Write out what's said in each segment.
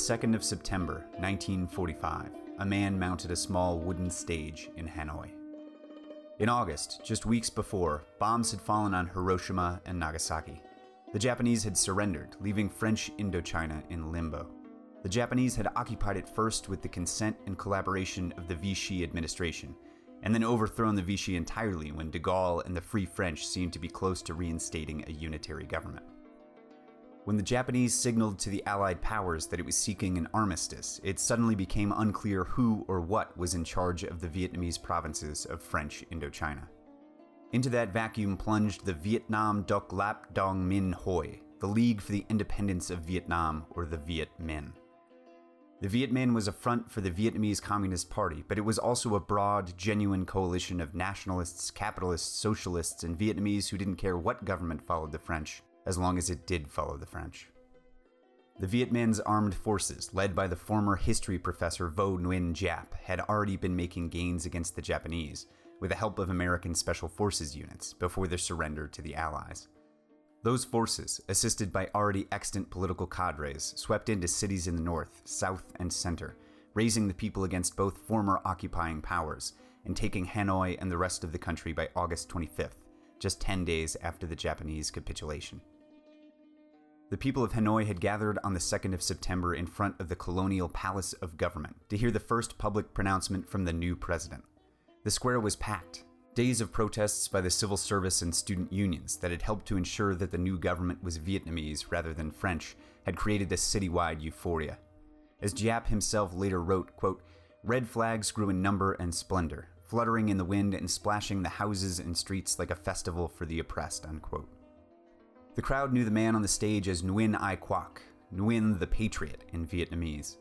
On the 2nd of September, 1945, a man mounted a small wooden stage in Hanoi. In August, just weeks before, bombs had fallen on Hiroshima and Nagasaki. The Japanese had surrendered, leaving French Indochina in limbo. The Japanese had occupied it first with the consent and collaboration of the Vichy administration, and then overthrown the Vichy entirely when de Gaulle and the Free French seemed to be close to reinstating a unitary government. When the Japanese signaled to the Allied powers that it was seeking an armistice, it suddenly became unclear who or what was in charge of the Vietnamese provinces of French Indochina. Into that vacuum plunged the Vietnam Doc Lap Dong Minh Hoi, the League for the Independence of Vietnam, or the Viet Minh. The Viet Minh was a front for the Vietnamese Communist Party, but it was also a broad, genuine coalition of nationalists, capitalists, socialists, and Vietnamese who didn't care what government followed the French as long as it did follow the French. The Viet Minh's armed forces, led by the former history professor Vo Nguyen Giap, had already been making gains against the Japanese, with the help of American Special Forces units, before their surrender to the Allies. Those forces, assisted by already extant political cadres, swept into cities in the north, south, and center, raising the people against both former occupying powers and taking Hanoi and the rest of the country by August 25th, just 10 days after the Japanese capitulation. The people of Hanoi had gathered on the 2nd of September in front of the Colonial Palace of Government to hear the first public pronouncement from the new president. The square was packed. Days of protests by the civil service and student unions that had helped to ensure that the new government was Vietnamese rather than French had created a citywide euphoria. As Giap himself later wrote, quote, Red flags grew in number and splendor, fluttering in the wind and splashing the houses and streets like a festival for the oppressed, unquote. The crowd knew the man on the stage as Nguyen Ai Quoc, Nguyen the Patriot in Vietnamese.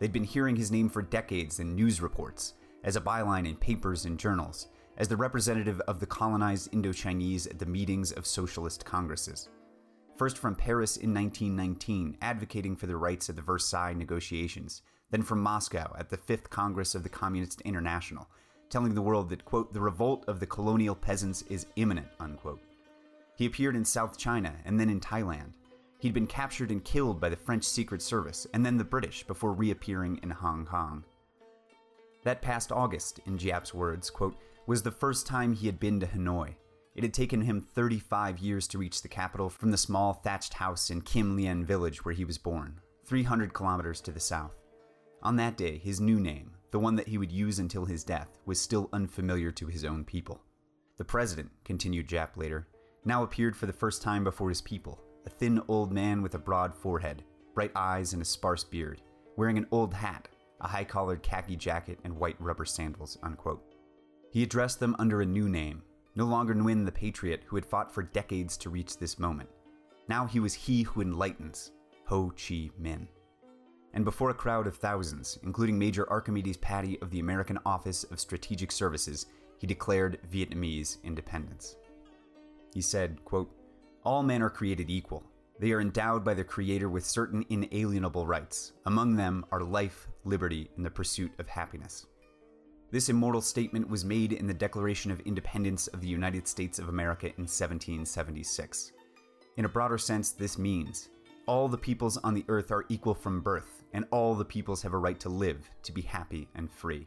They'd been hearing his name for decades in news reports, as a byline in papers and journals, as the representative of the colonized Indochinese at the meetings of socialist congresses. First from Paris in 1919, advocating for the rights of the Versailles negotiations, then from Moscow at the Fifth Congress of the Communist International, telling the world that, quote, the revolt of the colonial peasants is imminent, unquote. He appeared in South China and then in Thailand. He'd been captured and killed by the French Secret Service and then the British before reappearing in Hong Kong. That past August, in Giap's words, quote, was the first time he had been to Hanoi. It had taken him 35 years to reach the capital from the small thatched house in Kim Lien village where he was born, 300 kilometers to the south. On that day, his new name, the one that he would use until his death, was still unfamiliar to his own people. The president, continued Giap later, now appeared for the first time before his people, a thin old man with a broad forehead, bright eyes, and a sparse beard, wearing an old hat, a high collared khaki jacket, and white rubber sandals. Unquote. He addressed them under a new name, no longer Nguyen the Patriot who had fought for decades to reach this moment. Now he was he who enlightens, Ho Chi Minh and before a crowd of thousands, including Major Archimedes Patti of the American Office of Strategic Services, he declared Vietnamese independence. He said, quote, All men are created equal. They are endowed by their Creator with certain inalienable rights. Among them are life, liberty, and the pursuit of happiness. This immortal statement was made in the Declaration of Independence of the United States of America in 1776. In a broader sense, this means all the peoples on the earth are equal from birth, and all the peoples have a right to live, to be happy and free.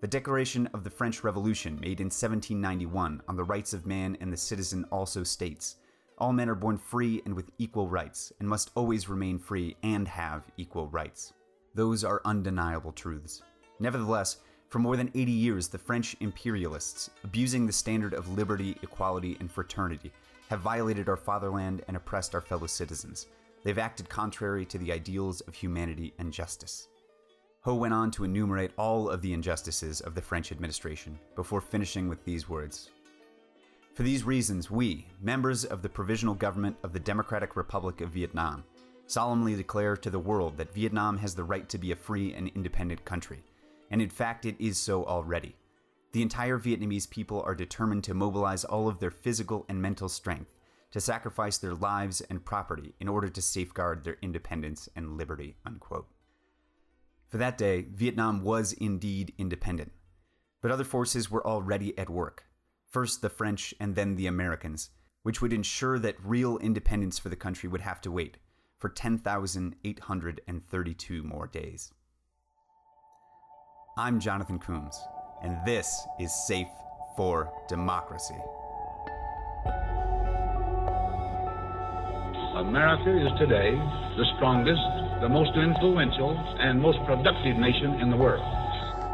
The Declaration of the French Revolution, made in 1791 on the rights of man and the citizen, also states all men are born free and with equal rights, and must always remain free and have equal rights. Those are undeniable truths. Nevertheless, for more than 80 years, the French imperialists, abusing the standard of liberty, equality, and fraternity, have violated our fatherland and oppressed our fellow citizens, They've acted contrary to the ideals of humanity and justice. Ho went on to enumerate all of the injustices of the French administration before finishing with these words For these reasons, we, members of the Provisional Government of the Democratic Republic of Vietnam, solemnly declare to the world that Vietnam has the right to be a free and independent country, and in fact, it is so already. The entire Vietnamese people are determined to mobilize all of their physical and mental strength to sacrifice their lives and property in order to safeguard their independence and liberty. Unquote. For that day, Vietnam was indeed independent. But other forces were already at work. First the French and then the Americans, which would ensure that real independence for the country would have to wait, for 10,832 more days. I'm Jonathan Coombs, and this is Safe for Democracy. America is today the strongest, the most influential, and most productive nation in the world.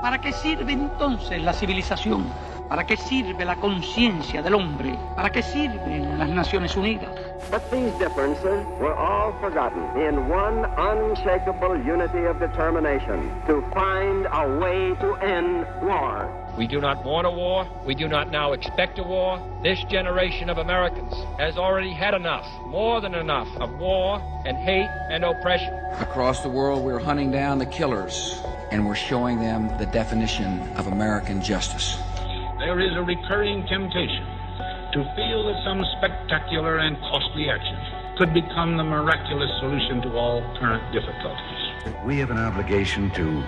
¿Para qué sirve entonces la civilización? ¿Para qué sirve la conciencia del hombre? ¿Para qué sirven las Naciones Unidas? But these differences were all forgotten in one unshakable unity of determination to find a way to end war. We do not want a war. We do not now expect a war. This generation of Americans has already had enough, more than enough, of war and hate and oppression. Across the world, we're hunting down the killers and we're showing them the definition of American justice. There is a recurring temptation to feel that some spectacular and costly action could become the miraculous solution to all current difficulties. We have an obligation to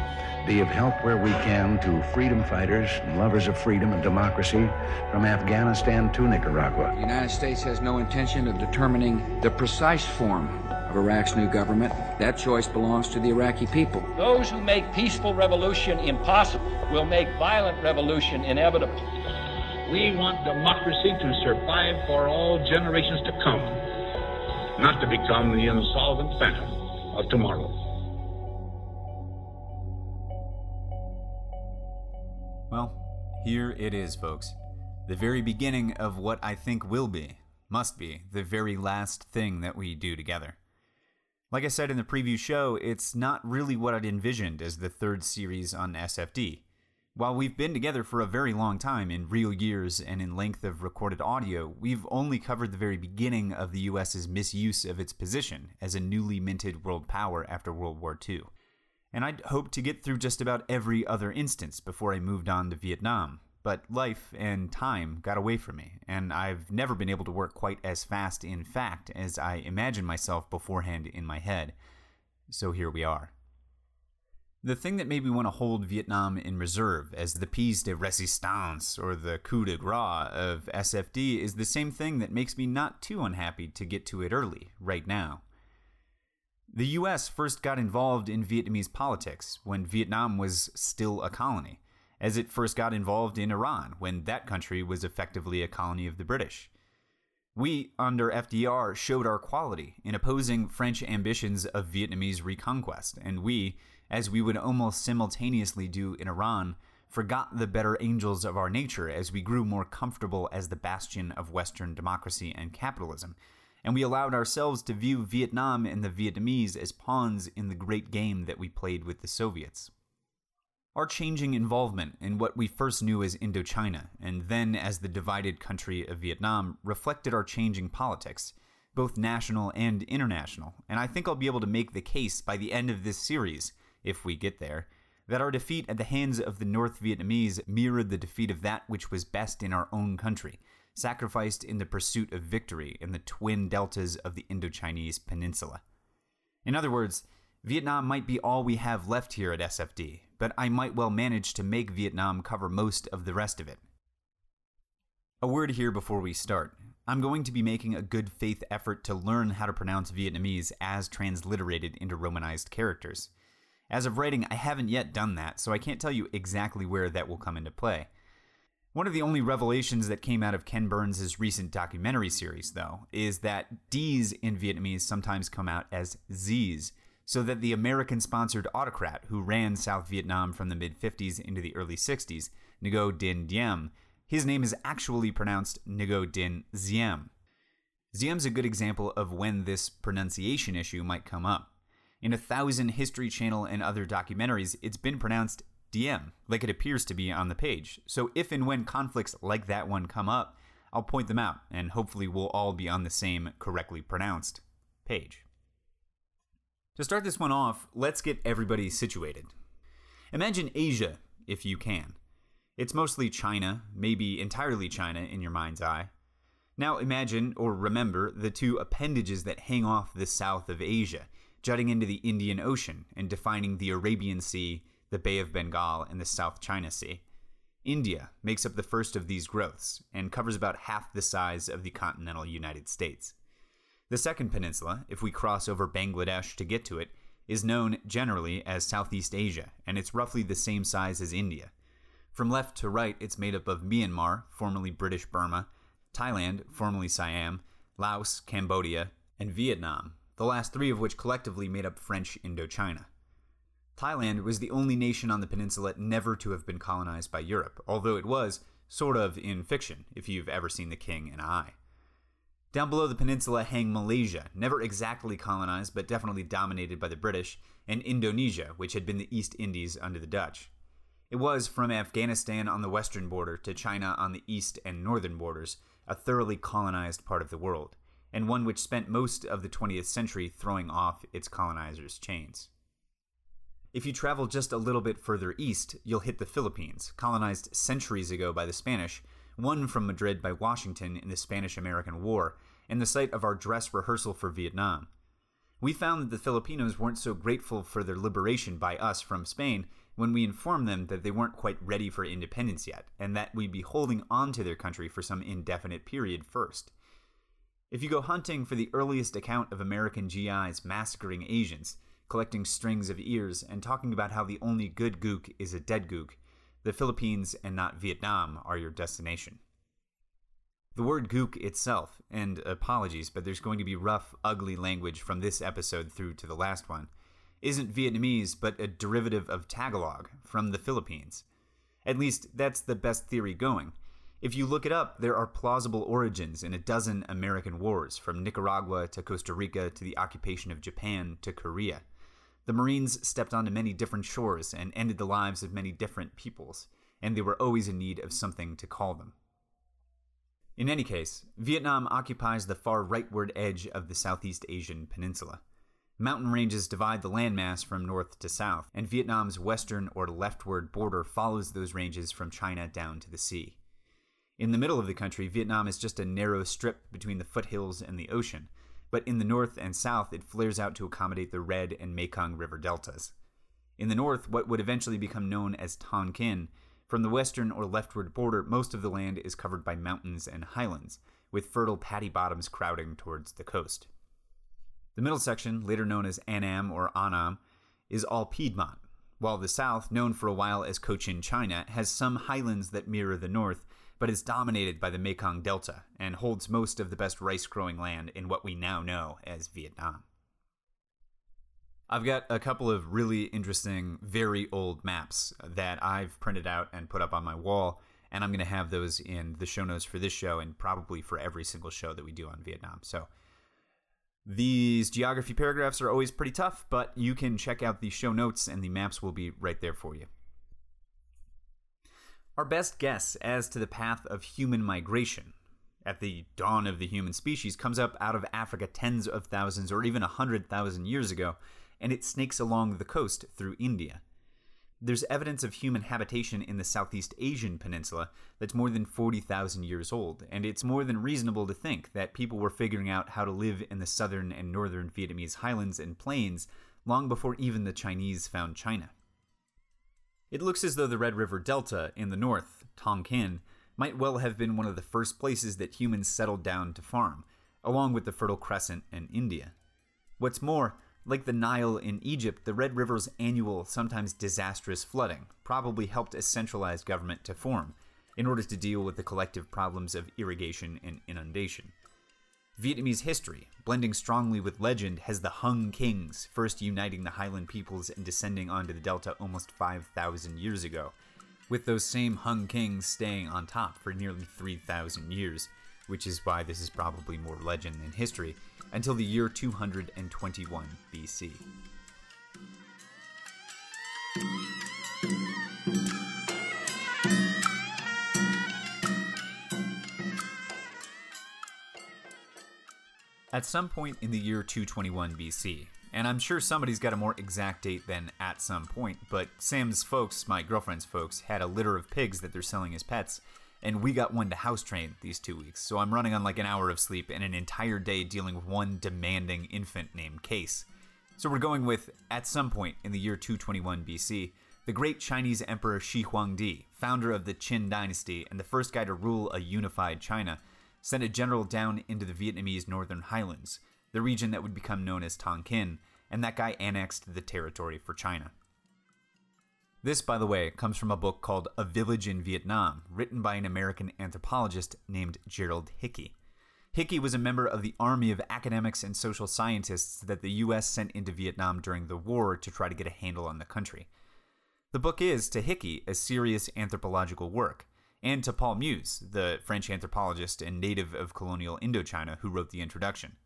be of help where we can to freedom fighters and lovers of freedom and democracy from Afghanistan to Nicaragua. The United States has no intention of determining the precise form of Iraq's new government. That choice belongs to the Iraqi people. Those who make peaceful revolution impossible will make violent revolution inevitable. We want democracy to survive for all generations to come, not to become the insolvent phantom of tomorrow. Well, here it is, folks. The very beginning of what I think will be, must be, the very last thing that we do together. Like I said in the preview show, it's not really what I'd envisioned as the third series on SFD. While we've been together for a very long time in real years and in length of recorded audio, we've only covered the very beginning of the US's misuse of its position as a newly minted world power after World War II. And I'd hoped to get through just about every other instance before I moved on to Vietnam. But life and time got away from me, and I've never been able to work quite as fast in fact as I imagined myself beforehand in my head. So here we are. The thing that made me want to hold Vietnam in reserve as the piece de resistance or the coup de grace of SFD is the same thing that makes me not too unhappy to get to it early, right now. The US first got involved in Vietnamese politics when Vietnam was still a colony, as it first got involved in Iran when that country was effectively a colony of the British. We, under FDR, showed our quality in opposing French ambitions of Vietnamese reconquest, and we, as we would almost simultaneously do in Iran, forgot the better angels of our nature as we grew more comfortable as the bastion of Western democracy and capitalism, and we allowed ourselves to view Vietnam and the Vietnamese as pawns in the great game that we played with the Soviets. Our changing involvement in what we first knew as Indochina, and then as the divided country of Vietnam, reflected our changing politics, both national and international, and I think I'll be able to make the case by the end of this series, if we get there, that our defeat at the hands of the North Vietnamese mirrored the defeat of that which was best in our own country, sacrificed in the pursuit of victory in the twin deltas of the Indochinese peninsula. In other words, Vietnam might be all we have left here at SFD, but I might well manage to make Vietnam cover most of the rest of it. A word here before we start. I'm going to be making a good faith effort to learn how to pronounce Vietnamese as transliterated into Romanized characters. As of writing, I haven't yet done that, so I can't tell you exactly where that will come into play. One of the only revelations that came out of Ken Burns' recent documentary series, though, is that D's in Vietnamese sometimes come out as Z's, so that the American sponsored autocrat who ran South Vietnam from the mid 50s into the early 60s, Ngo Dinh Diem, his name is actually pronounced Ngo Dinh Diem. Diem's a good example of when this pronunciation issue might come up. In a thousand History Channel and other documentaries, it's been pronounced Diem, like it appears to be on the page. So if and when conflicts like that one come up, I'll point them out, and hopefully we'll all be on the same correctly pronounced page. To start this one off, let's get everybody situated. Imagine Asia, if you can. It's mostly China, maybe entirely China in your mind's eye. Now imagine or remember the two appendages that hang off the south of Asia, jutting into the Indian Ocean and defining the Arabian Sea, the Bay of Bengal, and the South China Sea. India makes up the first of these growths and covers about half the size of the continental United States. The second peninsula, if we cross over Bangladesh to get to it, is known generally as Southeast Asia, and it's roughly the same size as India. From left to right, it's made up of Myanmar, formerly British Burma, Thailand, formerly Siam, Laos, Cambodia, and Vietnam, the last three of which collectively made up French Indochina. Thailand was the only nation on the peninsula never to have been colonized by Europe, although it was, sort of, in fiction, if you've ever seen The King and I. Down below the peninsula hang Malaysia, never exactly colonized but definitely dominated by the British, and Indonesia, which had been the East Indies under the Dutch. It was, from Afghanistan on the western border to China on the east and northern borders, a thoroughly colonized part of the world, and one which spent most of the 20th century throwing off its colonizers' chains. If you travel just a little bit further east, you'll hit the Philippines, colonized centuries ago by the Spanish, won from Madrid by Washington in the Spanish American War, and the site of our dress rehearsal for Vietnam. We found that the Filipinos weren't so grateful for their liberation by us from Spain when we informed them that they weren't quite ready for independence yet, and that we'd be holding on to their country for some indefinite period first. If you go hunting for the earliest account of American GIs massacring Asians, collecting strings of ears, and talking about how the only good gook is a dead gook, the Philippines and not Vietnam are your destination. The word gook itself, and apologies, but there's going to be rough, ugly language from this episode through to the last one, isn't Vietnamese but a derivative of Tagalog from the Philippines. At least, that's the best theory going. If you look it up, there are plausible origins in a dozen American wars, from Nicaragua to Costa Rica to the occupation of Japan to Korea. The Marines stepped onto many different shores and ended the lives of many different peoples, and they were always in need of something to call them. In any case, Vietnam occupies the far rightward edge of the Southeast Asian peninsula. Mountain ranges divide the landmass from north to south, and Vietnam's western or leftward border follows those ranges from China down to the sea. In the middle of the country, Vietnam is just a narrow strip between the foothills and the ocean, but in the north and south it flares out to accommodate the Red and Mekong River deltas. In the north, what would eventually become known as Tonkin, from the western or leftward border, most of the land is covered by mountains and highlands, with fertile paddy bottoms crowding towards the coast. The middle section, later known as Annam or Annam, is all Piedmont, while the south, known for a while as Cochin China, has some highlands that mirror the north but is dominated by the Mekong Delta and holds most of the best rice growing land in what we now know as Vietnam. I've got a couple of really interesting, very old maps that I've printed out and put up on my wall, and I'm going to have those in the show notes for this show and probably for every single show that we do on Vietnam. So these geography paragraphs are always pretty tough, but you can check out the show notes and the maps will be right there for you. Our best guess as to the path of human migration at the dawn of the human species comes up out of Africa tens of thousands or even a hundred thousand years ago, and it snakes along the coast through India. There's evidence of human habitation in the Southeast Asian peninsula that's more than 40,000 years old, and it's more than reasonable to think that people were figuring out how to live in the southern and northern Vietnamese highlands and plains long before even the Chinese found China. It looks as though the Red River Delta in the north, Tonkin, might well have been one of the first places that humans settled down to farm, along with the Fertile Crescent and India. What's more, like the Nile in Egypt, the Red River's annual, sometimes disastrous flooding probably helped a centralized government to form in order to deal with the collective problems of irrigation and inundation. Vietnamese history, blending strongly with legend, has the Hung Kings first uniting the highland peoples and descending onto the delta almost 5,000 years ago, with those same Hung Kings staying on top for nearly 3,000 years, which is why this is probably more legend than history, until the year 221 BC. At some point in the year 221 BC, and I'm sure somebody's got a more exact date than at some point, but Sam's folks, my girlfriend's folks, had a litter of pigs that they're selling as pets, and we got one to house train these two weeks, so I'm running on like an hour of sleep and an entire day dealing with one demanding infant named Case. So we're going with, at some point in the year 221 BC, the great Chinese Emperor Shi Huangdi, founder of the Qin dynasty and the first guy to rule a unified China, sent a general down into the Vietnamese northern highlands, the region that would become known as Tonkin, and that guy annexed the territory for China. This, by the way, comes from a book called A Village in Vietnam, written by an American anthropologist named Gerald Hickey. Hickey was a member of the army of academics and social scientists that the U.S. sent into Vietnam during the war to try to get a handle on the country. The book is, to Hickey, a serious anthropological work, and to Paul Mus, the French anthropologist and native of colonial Indochina who wrote the introduction.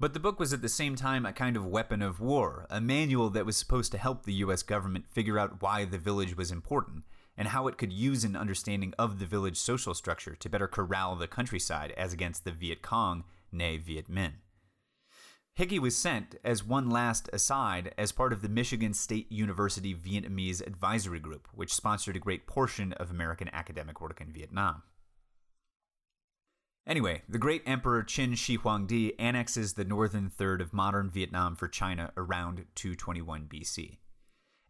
But the book was at the same time a kind of weapon of war, a manual that was supposed to help the US government figure out why the village was important and how it could use an understanding of the village social structure to better corral the countryside as against the Viet Cong, nay Viet Minh. Hickey was sent as one last aside as part of the Michigan State University Vietnamese Advisory Group, which sponsored a great portion of American academic work in Vietnam. Anyway, the great Emperor Qin Shi Huangdi annexes the northern third of modern Vietnam for China around 221 BC.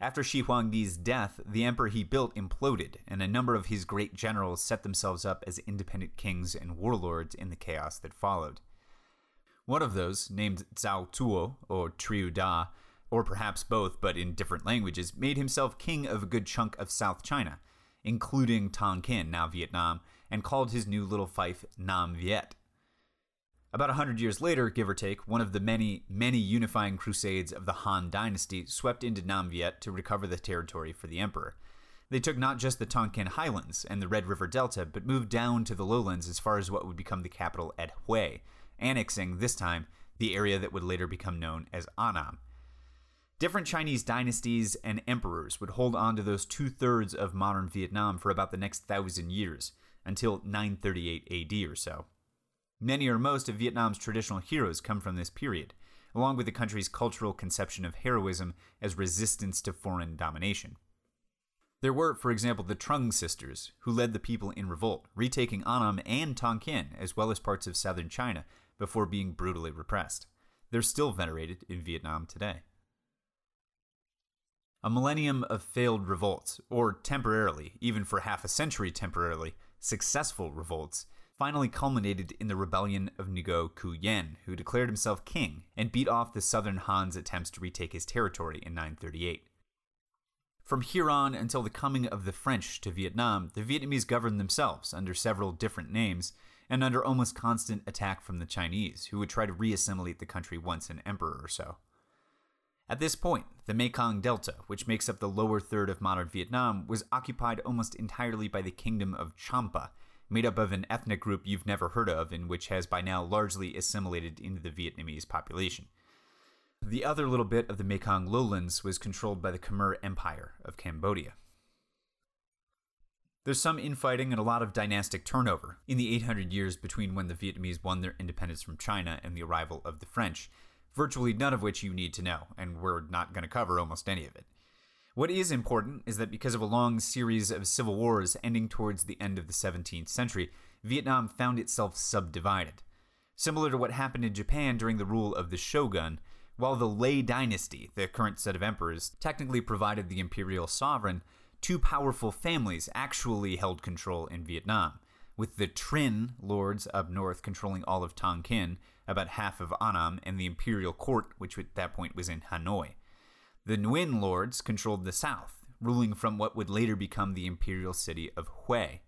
After Shi Huangdi's death, the emperor he built imploded, and a number of his great generals set themselves up as independent kings and warlords in the chaos that followed. One of those, named Zhao Tuo, or Trieu Da, or perhaps both but in different languages, made himself king of a good chunk of South China, including Tonkin, now Vietnam, and called his new little fief Nam Viet. About a hundred years later, give or take, one of the many, many unifying crusades of the Han dynasty swept into Nam Viet to recover the territory for the emperor. They took not just the Tonkin highlands and the Red River Delta, but moved down to the lowlands as far as what would become the capital at Hue, annexing, this time, the area that would later become known as Annam. Different Chinese dynasties and emperors would hold on to those two thirds of modern Vietnam for about the next thousand years, until 938 AD or so. Many or most of Vietnam's traditional heroes come from this period, along with the country's cultural conception of heroism as resistance to foreign domination. There were, for example, the Trung sisters, who led the people in revolt, retaking Annam and Tonkin, as well as parts of southern China, before being brutally repressed. They're still venerated in Vietnam today. A millennium of failed revolts, or temporarily, even for half a century temporarily, successful revolts, finally culminated in the rebellion of Ngo Quyen, who declared himself king and beat off the southern Han's attempts to retake his territory in 938. From here on until the coming of the French to Vietnam, the Vietnamese governed themselves under several different names and under almost constant attack from the Chinese, who would try to reassimilate the country once an emperor or so. At this point, the Mekong Delta, which makes up the lower third of modern Vietnam, was occupied almost entirely by the Kingdom of Champa, made up of an ethnic group you've never heard of and which has by now largely assimilated into the Vietnamese population. The other little bit of the Mekong lowlands was controlled by the Khmer Empire of Cambodia. There's some infighting and a lot of dynastic turnover in the 800 years between when the Vietnamese won their independence from China and the arrival of the French, virtually none of which you need to know, and we're not going to cover almost any of it. What is important is that because of a long series of civil wars ending towards the end of the 17th century, Vietnam found itself subdivided. Similar to what happened in Japan during the rule of the shogun, while the Le dynasty, the current set of emperors, technically provided the imperial sovereign, two powerful families actually held control in Vietnam, with the Trinh lords up north controlling all of Tonkin, about half of Annam, and the imperial court, which at that point was in Hanoi. The Nguyen lords controlled the south, ruling from what would later become the imperial city of Hue.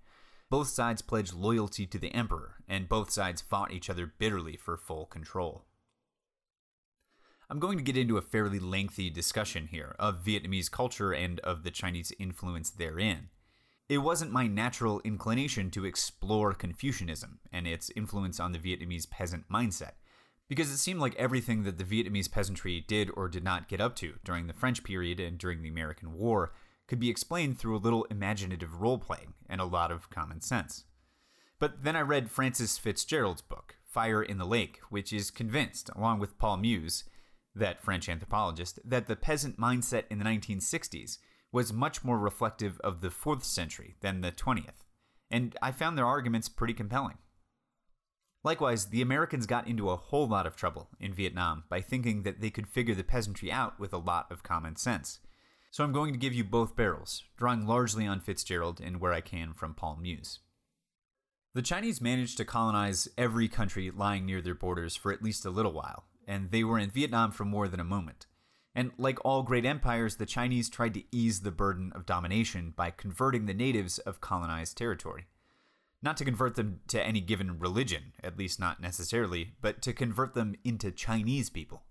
Both sides pledged loyalty to the emperor, and both sides fought each other bitterly for full control. I'm going to get into a fairly lengthy discussion here of Vietnamese culture and of the Chinese influence therein. It wasn't my natural inclination to explore Confucianism and its influence on the Vietnamese peasant mindset, because it seemed like everything that the Vietnamese peasantry did or did not get up to during the French period and during the American War could be explained through a little imaginative role playing and a lot of common sense. But then I read Frances Fitzgerald's book, Fire in the Lake, which is convinced, along with Paul Mus, that French anthropologist, that the peasant mindset in the 1960s was much more reflective of the 4th century than the 20th, and I found their arguments pretty compelling. Likewise, the Americans got into a whole lot of trouble in Vietnam by thinking that they could figure the peasantry out with a lot of common sense. So I'm going to give you both barrels, drawing largely on Fitzgerald and where I can from Paul Mus. The Chinese managed to colonize every country lying near their borders for at least a little while, and they were in Vietnam for more than a moment. And like all great empires, the Chinese tried to ease the burden of domination by converting the natives of colonized territory. Not to convert them to any given religion, at least not necessarily, but to convert them into Chinese people.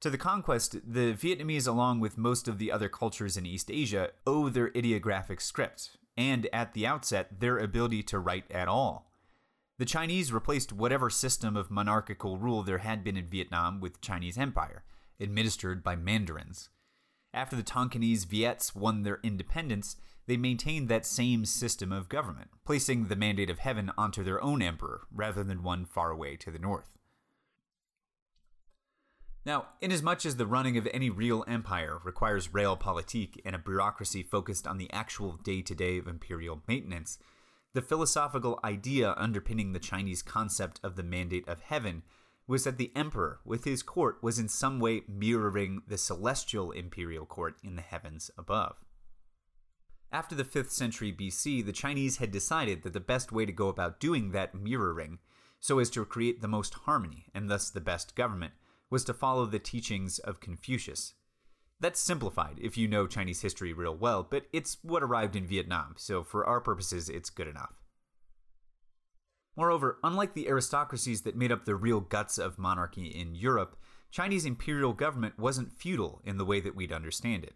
To the conquest, the Vietnamese, along with most of the other cultures in East Asia, owe their ideographic script, and at the outset, their ability to write at all. The Chinese replaced whatever system of monarchical rule there had been in Vietnam with Chinese Empire, administered by mandarins. After the Tonkinese Viets won their independence, they maintained that same system of government, placing the mandate of heaven onto their own emperor rather than one far away to the north. Now, inasmuch as the running of any real empire requires real realpolitik and a bureaucracy focused on the actual day to day of imperial maintenance, the philosophical idea underpinning the Chinese concept of the mandate of heaven was that the emperor, with his court, was in some way mirroring the celestial imperial court in the heavens above. After the 5th century BC, the Chinese had decided that the best way to go about doing that mirroring, so as to create the most harmony and thus the best government, was to follow the teachings of Confucius. That's simplified if you know Chinese history real well, but it's what arrived in Vietnam, so for our purposes, it's good enough. Moreover, unlike the aristocracies that made up the real guts of monarchy in Europe, Chinese imperial government wasn't feudal in the way that we'd understand it.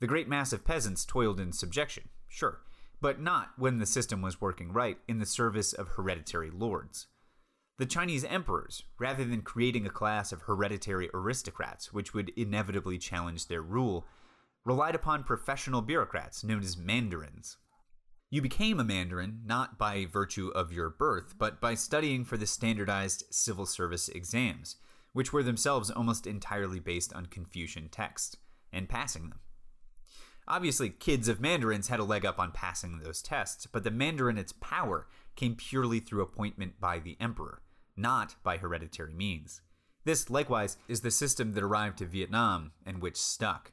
The great mass of peasants toiled in subjection, sure, but not when the system was working right in the service of hereditary lords. The Chinese emperors, rather than creating a class of hereditary aristocrats which would inevitably challenge their rule, relied upon professional bureaucrats known as mandarins. You became a mandarin not by virtue of your birth, but by studying for the standardized civil service exams, which were themselves almost entirely based on Confucian texts, and passing them. Obviously, kids of mandarins had a leg up on passing those tests, but the mandarinate power came purely through appointment by the emperor, not by hereditary means. This, likewise, is the system that arrived to Vietnam and which stuck.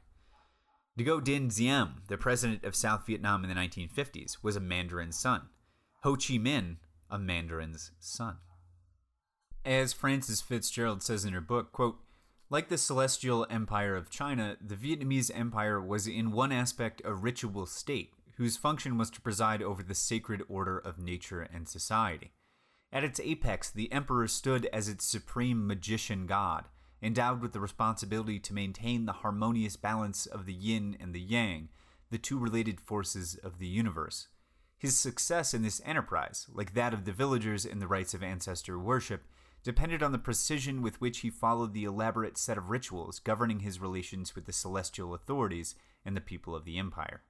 Ngo Dinh Diem, the president of South Vietnam in the 1950s, was a Mandarin's son. Ho Chi Minh, a Mandarin's son. As Frances Fitzgerald says in her book, quote, like the celestial empire of China, the Vietnamese empire was in one aspect a ritual state, whose function was to preside over the sacred order of nature and society. At its apex, the emperor stood as its supreme magician god, endowed with the responsibility to maintain the harmonious balance of the yin and the yang, the two related forces of the universe. His success in this enterprise, like that of the villagers in the rites of ancestor worship, depended on the precision with which he followed the elaborate set of rituals governing his relations with the celestial authorities and the people of the empire.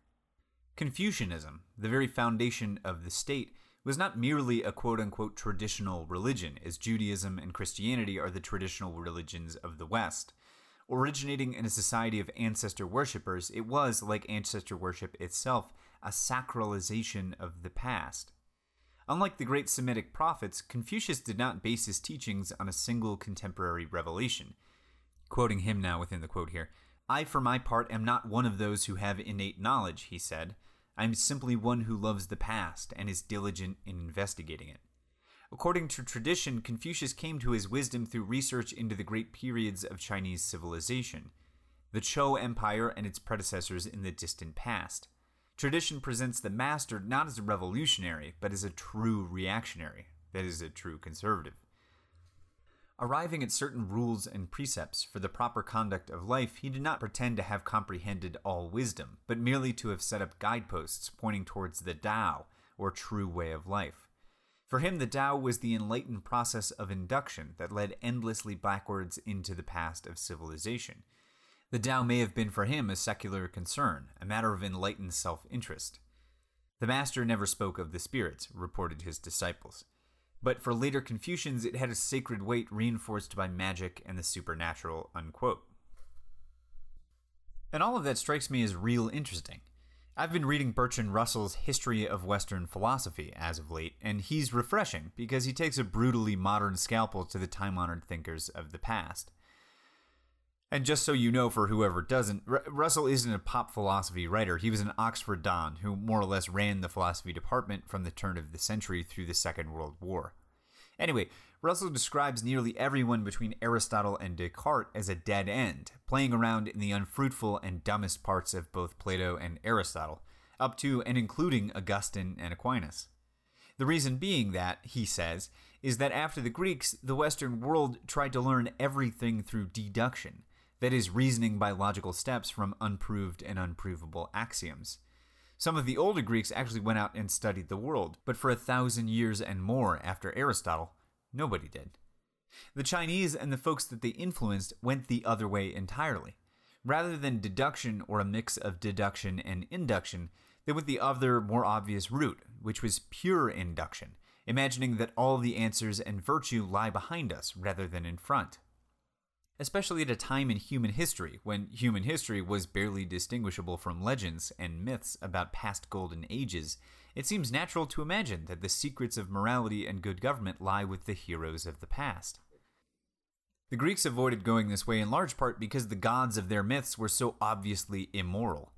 Confucianism, the very foundation of the state, was not merely a quote unquote traditional religion, as Judaism and Christianity are the traditional religions of the West. Originating in a society of ancestor worshippers, it was, like ancestor worship itself, a sacralization of the past. Unlike the great Semitic prophets, Confucius did not base his teachings on a single contemporary revelation. Quoting him now within the quote here I, for my part, am not one of those who have innate knowledge, he said. I am simply one who loves the past and is diligent in investigating it. According to tradition, Confucius came to his wisdom through research into the great periods of Chinese civilization, the Zhou Empire and its predecessors in the distant past. Tradition presents the master not as a revolutionary, but as a true reactionary, that is, a true conservative. Arriving at certain rules and precepts for the proper conduct of life, he did not pretend to have comprehended all wisdom, but merely to have set up guideposts pointing towards the Tao, or true way of life. For him, the Tao was the enlightened process of induction that led endlessly backwards into the past of civilization. The Tao may have been for him a secular concern, a matter of enlightened self interest. The master never spoke of the spirits, reported his disciples but for later Confucians, it had a sacred weight reinforced by magic and the supernatural. Unquote. And all of that strikes me as real interesting. I've been reading Bertrand Russell's History of Western Philosophy as of late, and he's refreshing because he takes a brutally modern scalpel to the time honored thinkers of the past. And just so you know, for whoever doesn't, R- Russell isn't a pop philosophy writer. He was an Oxford Don who more or less ran the philosophy department from the turn of the century through the Second World War. Anyway, Russell describes nearly everyone between Aristotle and Descartes as a dead end, playing around in the unfruitful and dumbest parts of both Plato and Aristotle, up to and including Augustine and Aquinas. The reason being that, he says, is that after the Greeks, the Western world tried to learn everything through deduction that is, reasoning by logical steps from unproved and unprovable axioms. Some of the older Greeks actually went out and studied the world, but for a thousand years and more after Aristotle, nobody did. The Chinese and the folks that they influenced went the other way entirely. Rather than deduction or a mix of deduction and induction, they went the other, more obvious route, which was pure induction, imagining that all the answers and virtue lie behind us rather than in front especially at a time in human history when human history was barely distinguishable from legends and myths about past golden ages, it seems natural to imagine that the secrets of morality and good government lie with the heroes of the past. The Greeks avoided going this way in large part because the gods of their myths were so obviously immoral.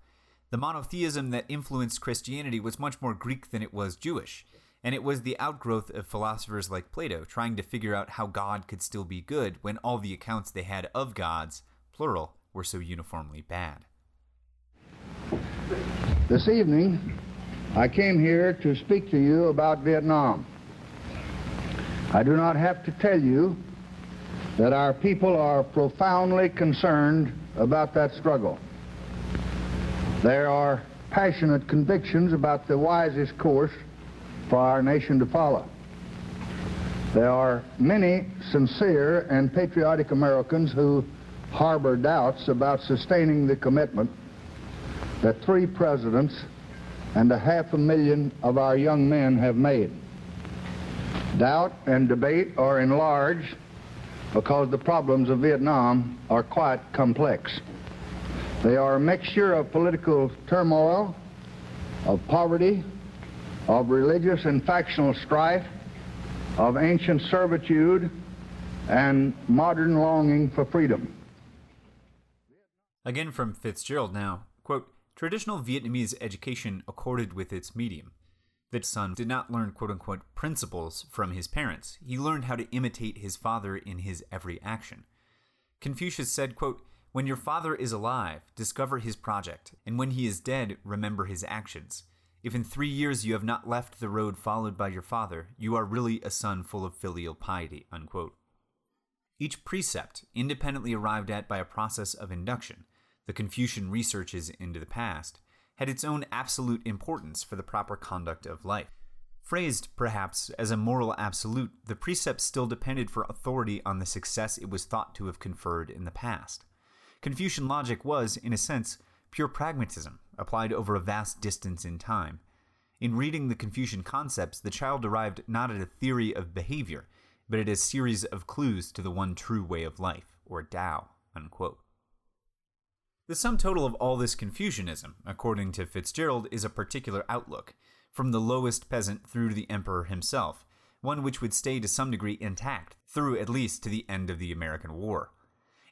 The monotheism that influenced Christianity was much more Greek than it was Jewish, and it was the outgrowth of philosophers like Plato trying to figure out how God could still be good when all the accounts they had of gods, plural, were so uniformly bad. This evening, I came here to speak to you about Vietnam. I do not have to tell you that our people are profoundly concerned about that struggle. There are passionate convictions about the wisest course for our nation to follow. There are many sincere and patriotic Americans who harbor doubts about sustaining the commitment that three presidents and a half a million of our young men have made. Doubt and debate are enlarged because the problems of Vietnam are quite complex. They are a mixture of political turmoil, of poverty, of religious and factional strife, of ancient servitude, and modern longing for freedom. Again from Fitzgerald now, quote, traditional Vietnamese education accorded with its medium. That son did not learn quote unquote principles from his parents. He learned how to imitate his father in his every action. Confucius said, quote, When your father is alive, discover his project, and when he is dead, remember his actions. If in three years you have not left the road followed by your father, you are really a son full of filial piety. Unquote. Each precept, independently arrived at by a process of induction, the Confucian researches into the past, had its own absolute importance for the proper conduct of life. Phrased, perhaps, as a moral absolute, the precepts still depended for authority on the success it was thought to have conferred in the past. Confucian logic was, in a sense, pure pragmatism, applied over a vast distance in time. In reading the Confucian concepts, the child arrived not at a theory of behavior, but at a series of clues to the one true way of life, or Tao. Unquote. The sum total of all this Confucianism, according to Fitzgerald, is a particular outlook, from the lowest peasant through to the emperor himself, one which would stay to some degree intact, through at least to the end of the American War.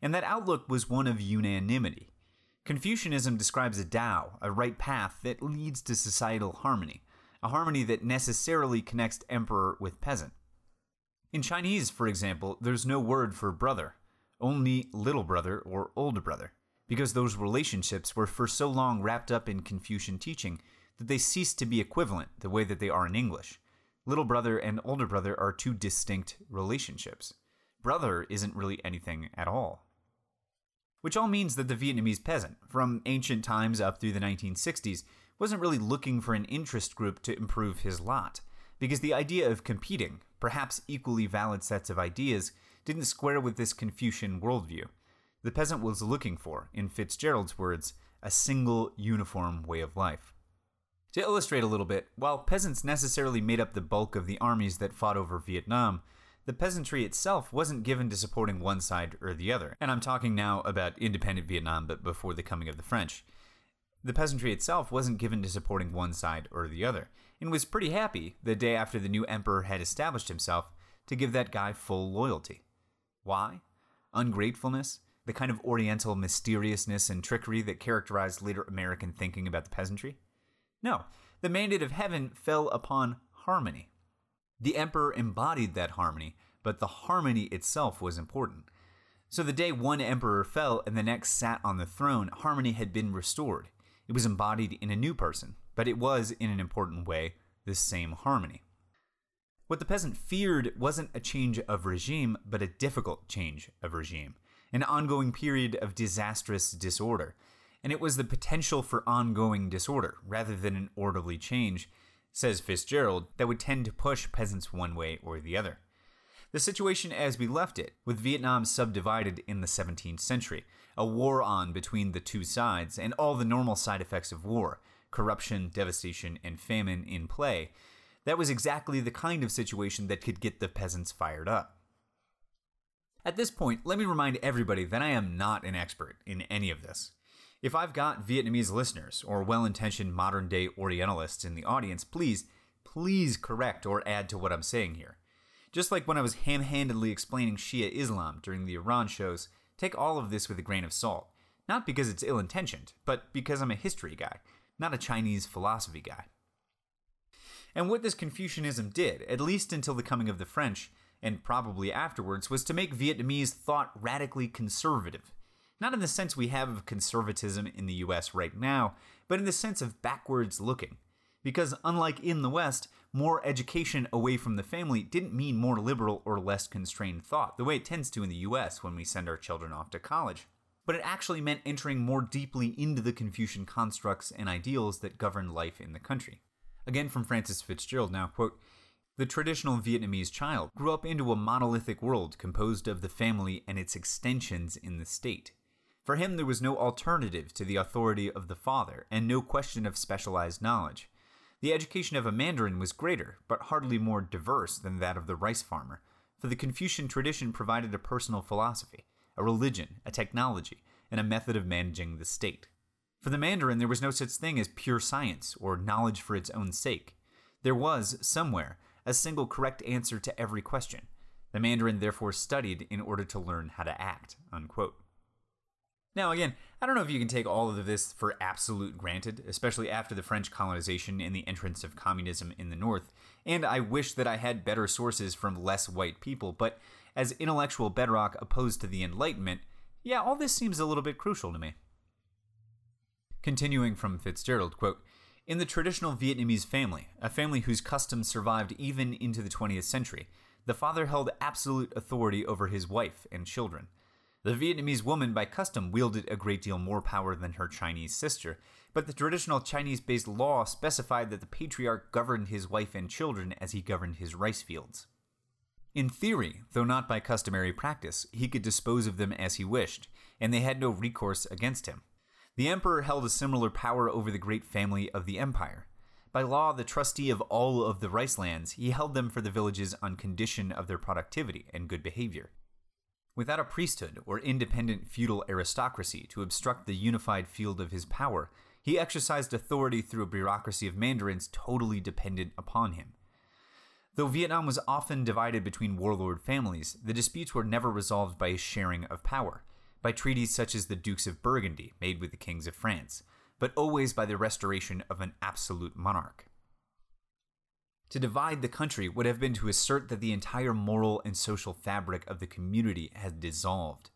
And that outlook was one of unanimity. Confucianism describes a Tao, a right path that leads to societal harmony, a harmony that necessarily connects emperor with peasant. In Chinese, for example, there's no word for brother, only little brother or older brother, because those relationships were for so long wrapped up in Confucian teaching that they ceased to be equivalent the way that they are in English. Little brother and older brother are two distinct relationships. Brother isn't really anything at all which all means that the Vietnamese peasant, from ancient times up through the 1960s, wasn't really looking for an interest group to improve his lot, because the idea of competing, perhaps equally valid sets of ideas, didn't square with this Confucian worldview. The peasant was looking for, in Fitzgerald's words, a single uniform way of life. To illustrate a little bit, while peasants necessarily made up the bulk of the armies that fought over Vietnam, the peasantry itself wasn't given to supporting one side or the other. And I'm talking now about independent Vietnam, but before the coming of the French. The peasantry itself wasn't given to supporting one side or the other, and was pretty happy the day after the new emperor had established himself to give that guy full loyalty. Why? Ungratefulness? the kind of oriental mysteriousness and trickery that characterized later American thinking about the peasantry? No, the mandate of heaven fell upon harmony. The emperor embodied that harmony, but the harmony itself was important. So the day one emperor fell and the next sat on the throne, harmony had been restored. It was embodied in a new person, but it was, in an important way, the same harmony. What the peasant feared wasn't a change of regime, but a difficult change of regime, an ongoing period of disastrous disorder. And it was the potential for ongoing disorder, rather than an orderly change, says Fitzgerald, that would tend to push peasants one way or the other. The situation as we left it, with Vietnam subdivided in the 17th century, a war on between the two sides, and all the normal side effects of war corruption, devastation, and famine in play that was exactly the kind of situation that could get the peasants fired up. At this point, let me remind everybody that I am not an expert in any of this. If I've got Vietnamese listeners or well intentioned modern day Orientalists in the audience, please, please correct or add to what I'm saying here. Just like when I was ham handedly explaining Shia Islam during the Iran shows, take all of this with a grain of salt. Not because it's ill intentioned, but because I'm a history guy, not a Chinese philosophy guy. And what this Confucianism did, at least until the coming of the French, and probably afterwards, was to make Vietnamese thought radically conservative. Not in the sense we have of conservatism in the US right now, but in the sense of backwards looking. Because unlike in the West, more education away from the family didn't mean more liberal or less constrained thought, the way it tends to in the US when we send our children off to college. But it actually meant entering more deeply into the Confucian constructs and ideals that govern life in the country. Again from Frances Fitzgerald now, quote, the traditional Vietnamese child grew up into a monolithic world composed of the family and its extensions in the state. For him, there was no alternative to the authority of the father, and no question of specialized knowledge. The education of a Mandarin was greater, but hardly more diverse than that of the rice farmer, for the Confucian tradition provided a personal philosophy, a religion, a technology, and a method of managing the state. For the Mandarin, there was no such thing as pure science or knowledge for its own sake. There was, somewhere, a single correct answer to every question. The Mandarin therefore studied in order to learn how to act. Unquote. Now, again, I don't know if you can take all of this for absolute granted, especially after the French colonization and the entrance of communism in the North, and I wish that I had better sources from less white people, but as intellectual bedrock opposed to the Enlightenment, yeah, all this seems a little bit crucial to me. Continuing from Fitzgerald, quote, in the traditional Vietnamese family, a family whose customs survived even into the 20th century, the father held absolute authority over his wife and children. The Vietnamese woman by custom wielded a great deal more power than her Chinese sister, but the traditional Chinese based law specified that the patriarch governed his wife and children as he governed his rice fields. In theory, though not by customary practice, he could dispose of them as he wished, and they had no recourse against him. The emperor held a similar power over the great family of the empire. By law, the trustee of all of the rice lands, he held them for the villages on condition of their productivity and good behavior. Without a priesthood or independent feudal aristocracy to obstruct the unified field of his power, he exercised authority through a bureaucracy of mandarins totally dependent upon him. Though Vietnam was often divided between warlord families, the disputes were never resolved by a sharing of power by treaties such as the Dukes of Burgundy made with the kings of France, but always by the restoration of an absolute monarch. To divide the country would have been to assert that the entire moral and social fabric of the community had dissolved.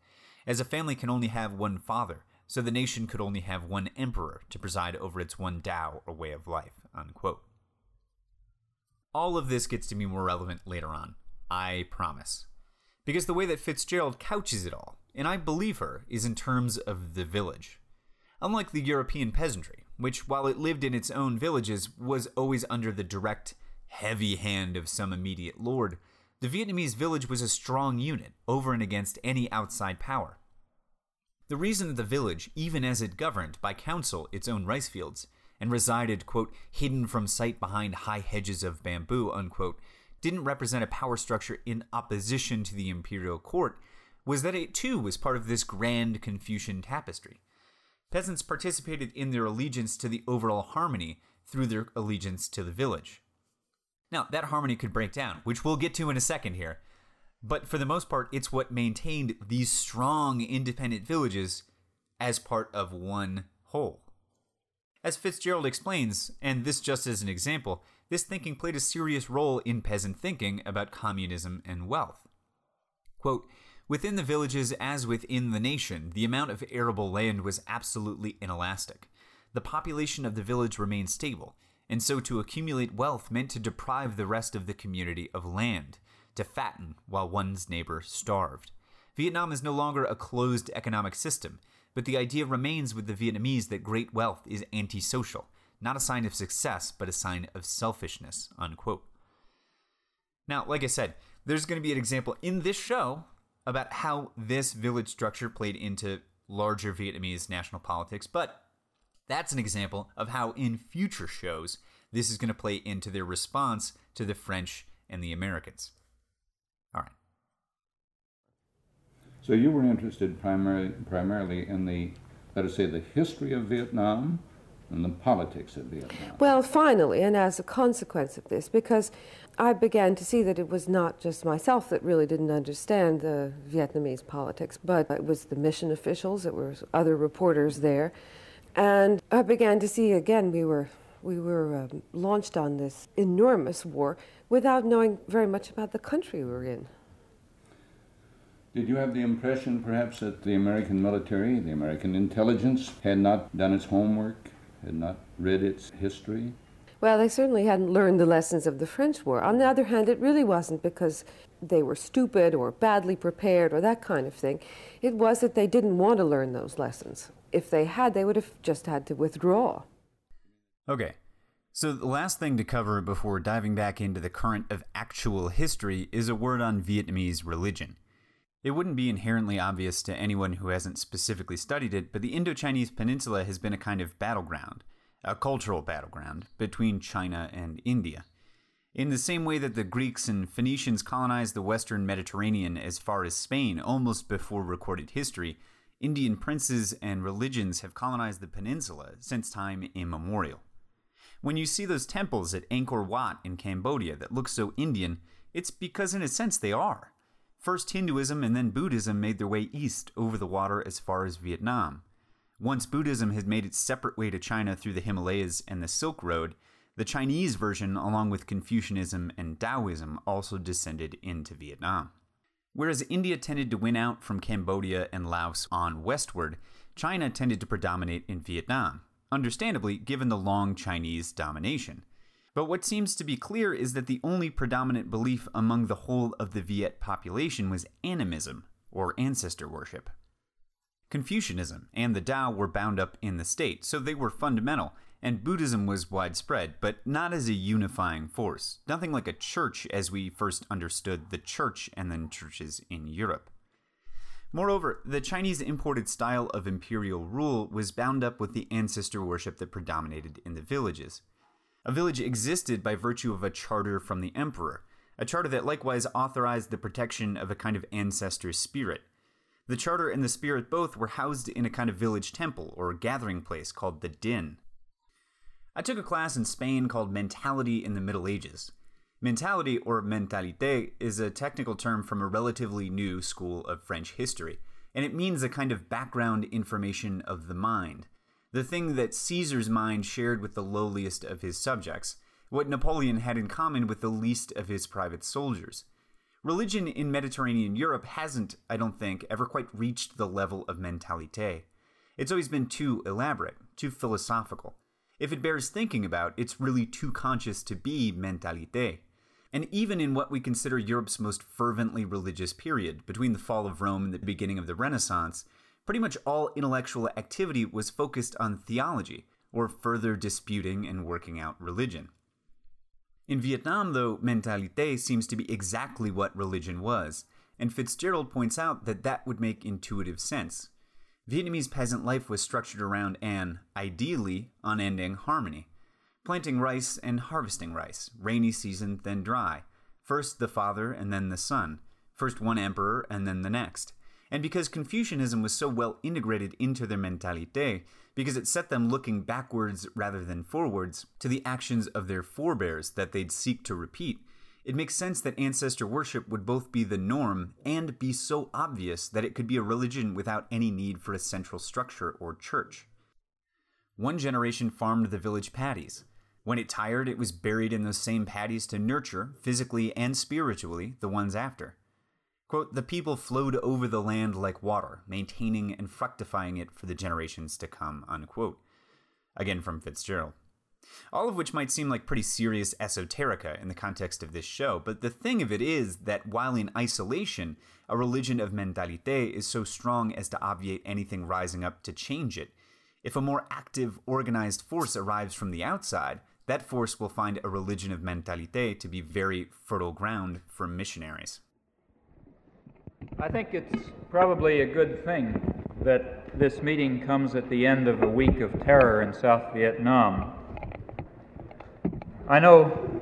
As a family can only have one father, so the nation could only have one emperor to preside over its one Tao or way of life. Unquote. All of this gets to be more relevant later on, I promise. Because the way that Fitzgerald couches it all and I believe her, is in terms of the village. Unlike the European peasantry, which, while it lived in its own villages, was always under the direct, heavy hand of some immediate lord, the Vietnamese village was a strong unit over and against any outside power. The reason that the village, even as it governed by council its own rice fields, and resided, quote, hidden from sight behind high hedges of bamboo, unquote, didn't represent a power structure in opposition to the imperial court was that it too was part of this grand Confucian tapestry. Peasants participated in their allegiance to the overall harmony through their allegiance to the village. Now, that harmony could break down, which we'll get to in a second here. But for the most part, it's what maintained these strong independent villages as part of one whole. As Fitzgerald explains, and this just as an example, this thinking played a serious role in peasant thinking about communism and wealth. Quote, Within the villages, as within the nation, the amount of arable land was absolutely inelastic. The population of the village remained stable, and so to accumulate wealth meant to deprive the rest of the community of land, to fatten while one's neighbor starved. Vietnam is no longer a closed economic system, but the idea remains with the Vietnamese that great wealth is antisocial, not a sign of success, but a sign of selfishness. Unquote. Now, like I said, there's going to be an example in this show about how this village structure played into larger Vietnamese national politics, but that's an example of how in future shows this is going to play into their response to the French and the Americans. All right. So you were interested primarily, primarily in the, let us say, the history of Vietnam and the politics of Vietnam. Well, finally, and as a consequence of this, because I began to see that it was not just myself that really didn't understand the Vietnamese politics, but it was the mission officials, it was other reporters there. And I began to see again we were we were um, launched on this enormous war without knowing very much about the country we were in. Did you have the impression, perhaps, that the American military, the American intelligence, had not done its homework, had not read its history? Well, they certainly hadn't learned the lessons of the French War. On the other hand, it really wasn't because they were stupid or badly prepared or that kind of thing. It was that they didn't want to learn those lessons. If they had, they would have just had to withdraw. Okay. So, the last thing to cover before diving back into the current of actual history is a word on Vietnamese religion. It wouldn't be inherently obvious to anyone who hasn't specifically studied it, but the Indo-Chinese peninsula has been a kind of battleground, a cultural battleground, between China and India. In the same way that the Greeks and Phoenicians colonized the western Mediterranean as far as Spain almost before recorded history, Indian princes and religions have colonized the peninsula since time immemorial. When you see those temples at Angkor Wat in Cambodia that look so Indian, it's because in a sense they are. First Hinduism and then Buddhism made their way east over the water as far as Vietnam. Once Buddhism had made its separate way to China through the Himalayas and the Silk Road, the Chinese version, along with Confucianism and Taoism, also descended into Vietnam. Whereas India tended to win out from Cambodia and Laos on westward, China tended to predominate in Vietnam, understandably given the long Chinese domination. But what seems to be clear is that the only predominant belief among the whole of the Viet population was animism, or ancestor worship. Confucianism and the Tao were bound up in the state, so they were fundamental, and Buddhism was widespread, but not as a unifying force, nothing like a church as we first understood the church and then churches in Europe. Moreover, the Chinese imported style of imperial rule was bound up with the ancestor worship that predominated in the villages. A village existed by virtue of a charter from the emperor, a charter that likewise authorized the protection of a kind of ancestor spirit. The charter and the spirit both were housed in a kind of village temple or gathering place called the Dinh. I took a class in Spain called Mentality in the Middle Ages. Mentality, or mentalité, is a technical term from a relatively new school of French history, and it means a kind of background information of the mind the thing that Caesar's mind shared with the lowliest of his subjects, what Napoleon had in common with the least of his private soldiers. Religion in Mediterranean Europe hasn't, I don't think, ever quite reached the level of mentalité. It's always been too elaborate, too philosophical. If it bears thinking about, it's really too conscious to be mentalité. And even in what we consider Europe's most fervently religious period, between the fall of Rome and the beginning of the Renaissance, pretty much all intellectual activity was focused on theology, or further disputing and working out religion. In Vietnam, though, mentalité seems to be exactly what religion was, and Fitzgerald points out that that would make intuitive sense. Vietnamese peasant life was structured around an, ideally, unending harmony. Planting rice and harvesting rice, rainy season, then dry. First the father and then the son. First one emperor and then the next and because Confucianism was so well integrated into their mentalite, because it set them looking backwards rather than forwards to the actions of their forebears that they'd seek to repeat, It makes sense that ancestor worship would both be the norm and be so obvious that it could be a religion without any need for a central structure or church. One generation farmed the village paddies. When it tired, it was buried in those same paddies to nurture, physically and spiritually, the ones after. Quote, the people flowed over the land like water, maintaining and fructifying it for the generations to come, unquote. Again from Fitzgerald. All of which might seem like pretty serious esoterica in the context of this show, but the thing of it is that while in isolation, a religion of mentalite is so strong as to obviate anything rising up to change it. If a more active, organized force arrives from the outside, that force will find a religion of mentalite to be very fertile ground for missionaries. I think it's probably a good thing that this meeting comes at the end of a week of terror in South Vietnam. I know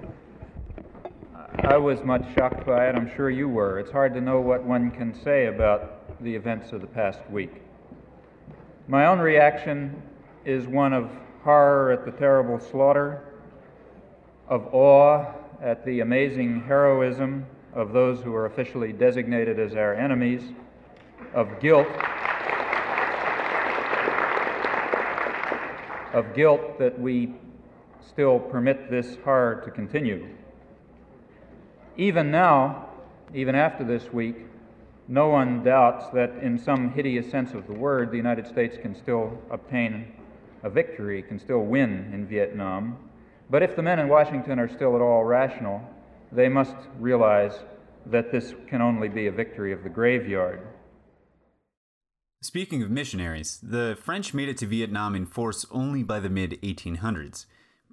I was much shocked by it. I'm sure you were. It's hard to know what one can say about the events of the past week. My own reaction is one of horror at the terrible slaughter, of awe at the amazing heroism of those who are officially designated as our enemies, of guilt, of guilt that we still permit this horror to continue. Even now, even after this week, no one doubts that in some hideous sense of the word, the United States can still obtain a victory, can still win in Vietnam. But if the men in Washington are still at all rational, they must realize that this can only be a victory of the graveyard. Speaking of missionaries, the French made it to Vietnam in force only by the mid 1800s.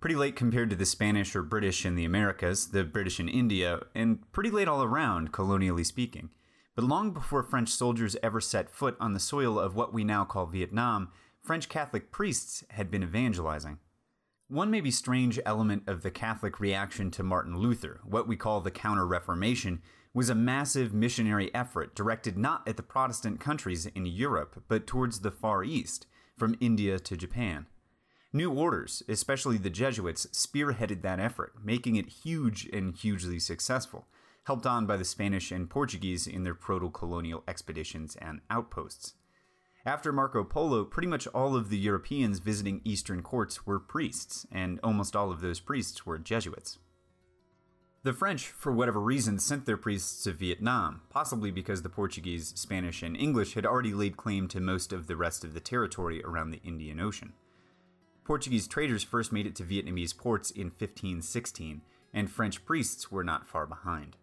Pretty late compared to the Spanish or British in the Americas, the British in India, and pretty late all around, colonially speaking. But long before French soldiers ever set foot on the soil of what we now call Vietnam, French Catholic priests had been evangelizing. One maybe strange element of the Catholic reaction to Martin Luther, what we call the Counter Reformation, was a massive missionary effort directed not at the Protestant countries in Europe, but towards the Far East, from India to Japan. New orders, especially the Jesuits, spearheaded that effort, making it huge and hugely successful, helped on by the Spanish and Portuguese in their proto colonial expeditions and outposts. After Marco Polo, pretty much all of the Europeans visiting Eastern courts were priests, and almost all of those priests were Jesuits. The French, for whatever reason, sent their priests to Vietnam, possibly because the Portuguese, Spanish, and English had already laid claim to most of the rest of the territory around the Indian Ocean. Portuguese traders first made it to Vietnamese ports in 1516, and French priests were not far behind.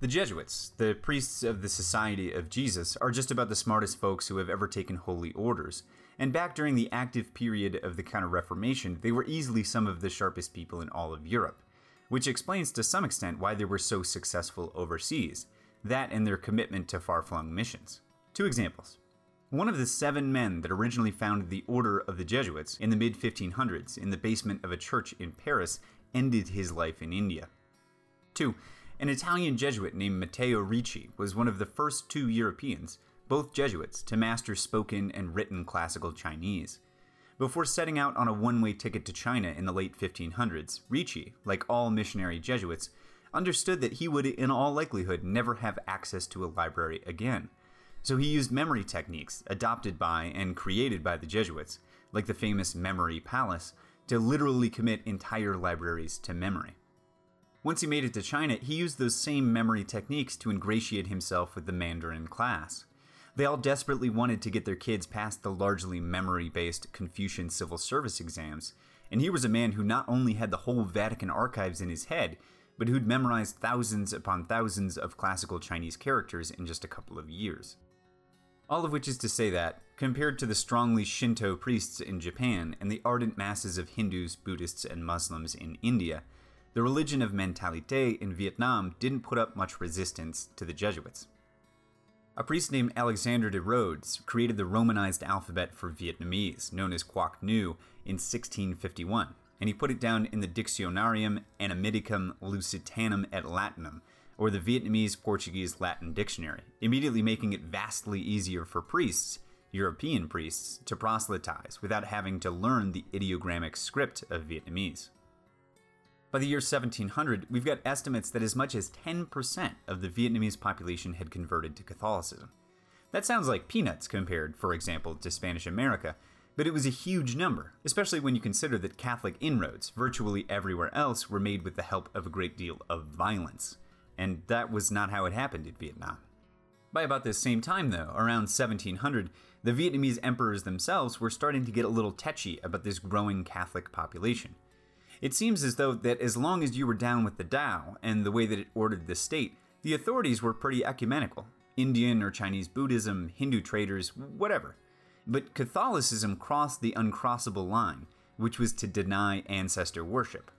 The Jesuits, the priests of the Society of Jesus, are just about the smartest folks who have ever taken holy orders, and back during the active period of the Counter Reformation, they were easily some of the sharpest people in all of Europe, which explains to some extent why they were so successful overseas, that and their commitment to far flung missions. Two examples. One of the seven men that originally founded the Order of the Jesuits in the mid 1500s in the basement of a church in Paris ended his life in India. Two, an Italian Jesuit named Matteo Ricci was one of the first two Europeans, both Jesuits, to master spoken and written classical Chinese. Before setting out on a one way ticket to China in the late 1500s, Ricci, like all missionary Jesuits, understood that he would, in all likelihood, never have access to a library again. So he used memory techniques adopted by and created by the Jesuits, like the famous Memory Palace, to literally commit entire libraries to memory. Once he made it to China, he used those same memory techniques to ingratiate himself with the Mandarin class. They all desperately wanted to get their kids past the largely memory based Confucian civil service exams, and he was a man who not only had the whole Vatican archives in his head, but who'd memorized thousands upon thousands of classical Chinese characters in just a couple of years. All of which is to say that, compared to the strongly Shinto priests in Japan and the ardent masses of Hindus, Buddhists, and Muslims in India, the religion of mentalite in Vietnam didn't put up much resistance to the Jesuits. A priest named Alexander de Rhodes created the Romanized alphabet for Vietnamese, known as Quoc Ngu, in 1651, and he put it down in the Dictionarium Annamiticum Lusitanum et Latinum, or the Vietnamese Portuguese Latin Dictionary, immediately making it vastly easier for priests, European priests, to proselytize without having to learn the ideogrammic script of Vietnamese. By the year 1700, we've got estimates that as much as 10% of the Vietnamese population had converted to Catholicism. That sounds like peanuts compared, for example, to Spanish America, but it was a huge number, especially when you consider that Catholic inroads virtually everywhere else were made with the help of a great deal of violence. And that was not how it happened in Vietnam. By about this same time, though, around 1700, the Vietnamese emperors themselves were starting to get a little tetchy about this growing Catholic population. It seems as though that as long as you were down with the Tao and the way that it ordered the state, the authorities were pretty ecumenical Indian or Chinese Buddhism, Hindu traders, whatever. But Catholicism crossed the uncrossable line, which was to deny ancestor worship.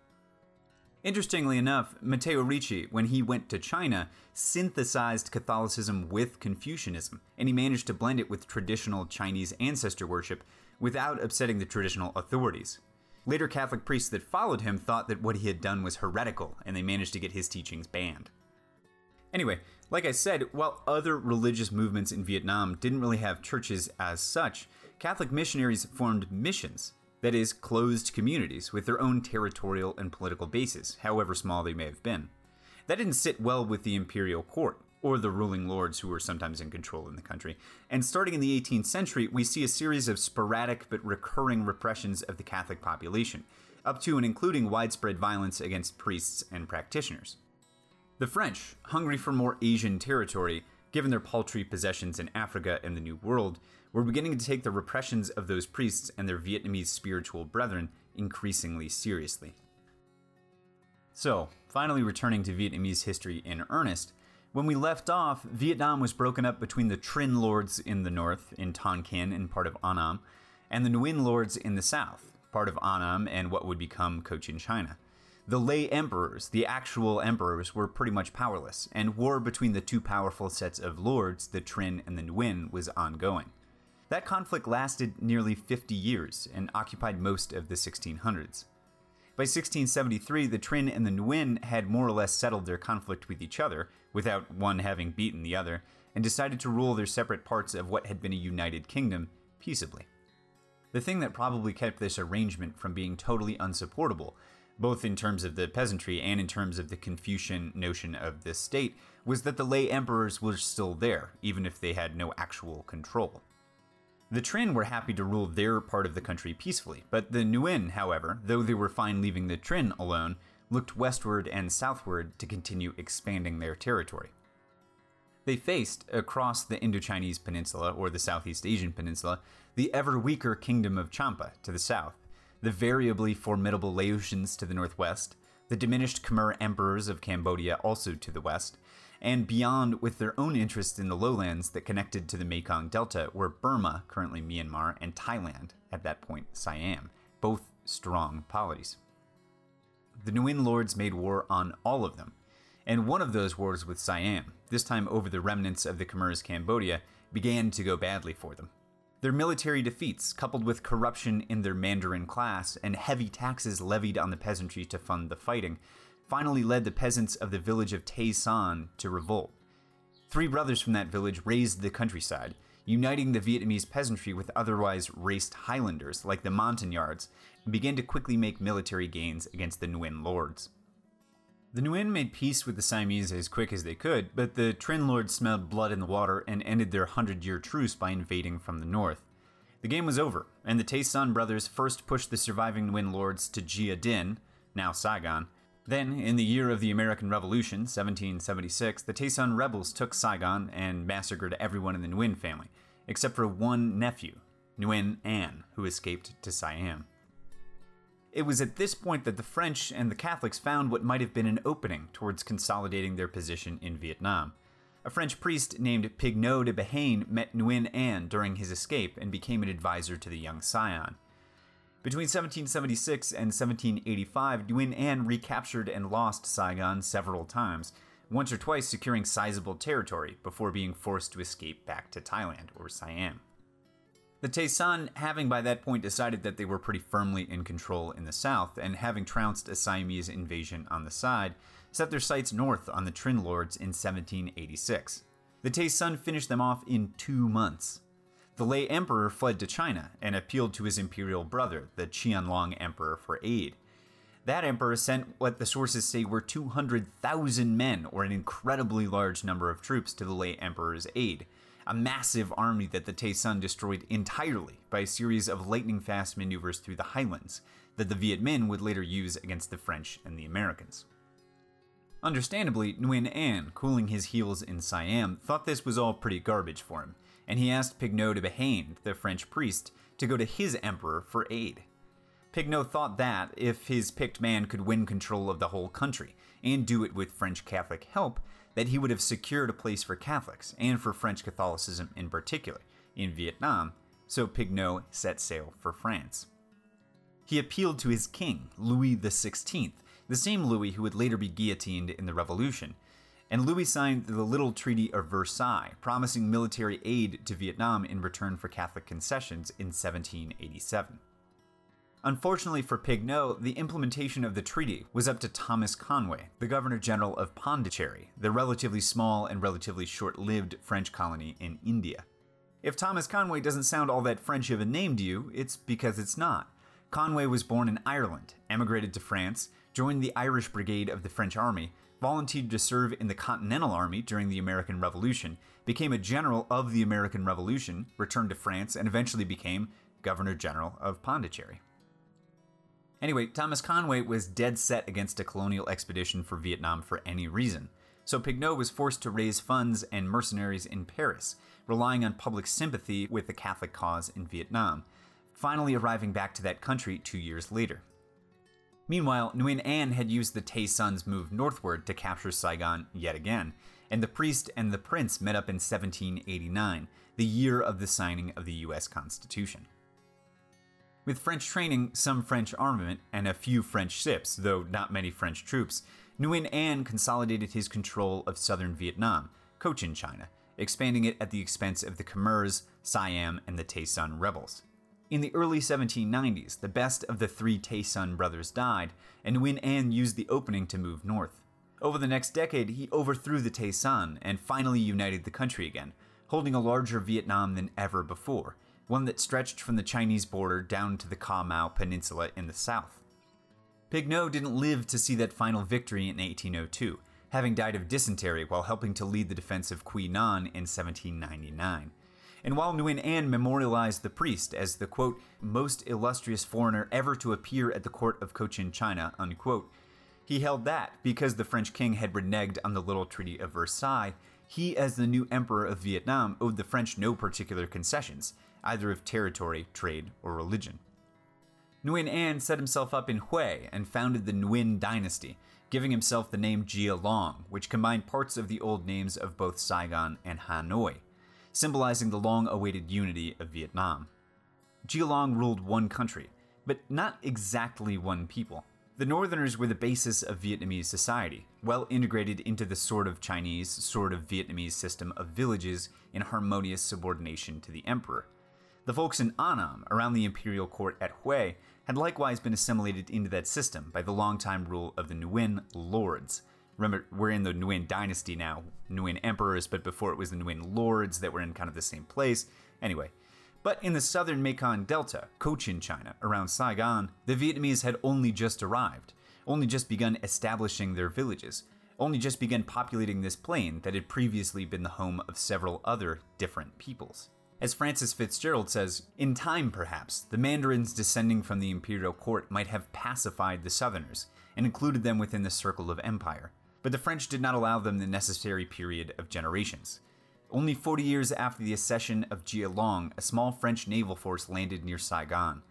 Interestingly enough, Matteo Ricci, when he went to China, synthesized Catholicism with Confucianism, and he managed to blend it with traditional Chinese ancestor worship without upsetting the traditional authorities. Later Catholic priests that followed him thought that what he had done was heretical, and they managed to get his teachings banned. Anyway, like I said, while other religious movements in Vietnam didn't really have churches as such, Catholic missionaries formed missions, that is, closed communities with their own territorial and political bases, however small they may have been. That didn't sit well with the imperial court, or the ruling lords who were sometimes in control in the country. And starting in the 18th century, we see a series of sporadic but recurring repressions of the Catholic population, up to and including widespread violence against priests and practitioners. The French, hungry for more Asian territory, given their paltry possessions in Africa and the New World, were beginning to take the repressions of those priests and their Vietnamese spiritual brethren increasingly seriously. So, finally returning to Vietnamese history in earnest, when we left off, Vietnam was broken up between the Trinh lords in the north, in Tonkin and part of Annam, and the Nguyen lords in the south, part of Annam and what would become Cochin China. The Le emperors, the actual emperors, were pretty much powerless, and war between the two powerful sets of lords, the Trinh and the Nguyen, was ongoing. That conflict lasted nearly 50 years and occupied most of the 1600s. By 1673, the Trinh and the Nguyen had more or less settled their conflict with each other, without one having beaten the other, and decided to rule their separate parts of what had been a united kingdom peaceably. The thing that probably kept this arrangement from being totally unsupportable, both in terms of the peasantry and in terms of the Confucian notion of the state, was that the Le emperors were still there, even if they had no actual control. The Trinh were happy to rule their part of the country peacefully, but the Nguyen, however, though they were fine leaving the Trinh alone, looked westward and southward to continue expanding their territory. They faced, across the Indochinese Peninsula or the Southeast Asian Peninsula, the ever weaker Kingdom of Champa to the south, the variably formidable Laotians to the northwest, the diminished Khmer emperors of Cambodia also to the west, and beyond with their own interests in the lowlands that connected to the Mekong Delta were Burma, currently Myanmar, and Thailand, at that point Siam, both strong polities. The Nguyen lords made war on all of them, and one of those wars with Siam, this time over the remnants of the Khmer's Cambodia, began to go badly for them. Their military defeats, coupled with corruption in their Mandarin class and heavy taxes levied on the peasantry to fund the fighting, finally led the peasants of the village of Tay Son to revolt. Three brothers from that village raised the countryside, uniting the Vietnamese peasantry with otherwise raced highlanders like the Montagnards, and began to quickly make military gains against the Nguyen lords. The Nguyen made peace with the Siamese as quick as they could, but the Trinh lords smelled blood in the water and ended their hundred year truce by invading from the north. The game was over, and the Tay Son brothers first pushed the surviving Nguyen lords to Gia Dinh, now Saigon, then, in the year of the American Revolution, 1776, the Tay Son rebels took Saigon and massacred everyone in the Nguyen family, except for one nephew, Nguyen Anh, who escaped to Siam. It was at this point that the French and the Catholics found what might have been an opening towards consolidating their position in Vietnam. A French priest named Pigneau de Béhaine met Nguyen Anh during his escape and became an advisor to the young scion. Between 1776 and 1785, Nguyen Anh recaptured and lost Saigon several times, once or twice securing sizable territory before being forced to escape back to Thailand or Siam. The Tay Son, having by that point decided that they were pretty firmly in control in the south, and having trounced a Siamese invasion on the side, set their sights north on the Trinh lords in 1786. The Tay Son finished them off in two months, the Le emperor fled to China and appealed to his imperial brother, the Qianlong emperor, for aid. That emperor sent what the sources say were 200,000 men, or an incredibly large number of troops, to the late emperor's aid. A massive army that the Tay destroyed entirely by a series of lightning fast maneuvers through the highlands that the Viet Minh would later use against the French and the Americans. Understandably, Nguyen Anh, cooling his heels in Siam, thought this was all pretty garbage for him, and he asked Pigneau de Béhaine, the French priest, to go to his emperor for aid. Pigneau thought that, if his picked man could win control of the whole country, and do it with French Catholic help, that he would have secured a place for Catholics, and for French Catholicism in particular, in Vietnam, so Pigneau set sail for France. He appealed to his king, Louis XVI, the same Louis who would later be guillotined in the Revolution, and Louis signed the Little Treaty of Versailles, promising military aid to Vietnam in return for Catholic concessions in 1787. Unfortunately for Pigneau, the implementation of the treaty was up to Thomas Conway, the Governor General of Pondicherry, the relatively small and relatively short lived French colony in India. If Thomas Conway doesn't sound all that French of a name to you, it's because it's not. Conway was born in Ireland, emigrated to France, joined the Irish Brigade of the French Army, volunteered to serve in the Continental Army during the American Revolution, became a general of the American Revolution, returned to France, and eventually became Governor General of Pondicherry. Anyway, Thomas Conway was dead set against a colonial expedition for Vietnam for any reason, so Pigneau was forced to raise funds and mercenaries in Paris, relying on public sympathy with the Catholic cause in Vietnam, finally arriving back to that country two years later. Meanwhile, Nguyen Anh had used the Tay Son's move northward to capture Saigon yet again, and the priest and the prince met up in 1789, the year of the signing of the US Constitution. With French training, some French armament, and a few French ships, though not many French troops, Nguyen Anh consolidated his control of southern Vietnam, Cochin China, expanding it at the expense of the Khmers, Siam, and the Tay Son rebels. In the early 1790s, the best of the three Tay Son brothers died, and Nguyen Anh used the opening to move north. Over the next decade, he overthrew the Tay Son and finally united the country again, holding a larger Vietnam than ever before, one that stretched from the Chinese border down to the Ca Mau Peninsula in the south. Pigneau didn't live to see that final victory in 1802, having died of dysentery while helping to lead the defense of Quy Nhon in 1799. And while Nguyen Anh memorialized the priest as the quote, most illustrious foreigner ever to appear at the court of Cochin China, unquote, he held that because the French king had reneged on the Little Treaty of Versailles, he, as the new emperor of Vietnam, owed the French no particular concessions, either of territory, trade, or religion. Nguyen Anh set himself up in Hue and founded the Nguyen dynasty, giving himself the name Gia Long, which combined parts of the old names of both Saigon and Hanoi, symbolizing the long awaited unity of Vietnam. Gia Long ruled one country, but not exactly one people. The Northerners were the basis of Vietnamese society, well integrated into the sort of Chinese, sort of Vietnamese system of villages in harmonious subordination to the emperor. The folks in Annam, around the imperial court at Hue, had likewise been assimilated into that system by the long-time rule of the Nguyen lords. Remember, we're in the Nguyen dynasty now, Nguyen emperors, but before it was the Nguyen lords that were in kind of the same place. Anyway, but in the southern Mekong Delta, Cochin China, around Saigon, the Vietnamese had only just arrived, only just begun establishing their villages, only just begun populating this plain that had previously been the home of several other different peoples. As Frances Fitzgerald says, in time perhaps, the Mandarins descending from the imperial court might have pacified the Southerners and included them within the circle of empire, but the French did not allow them the necessary period of generations. Only 40 years after the accession of Gia Long, a small French naval force landed near Saigon.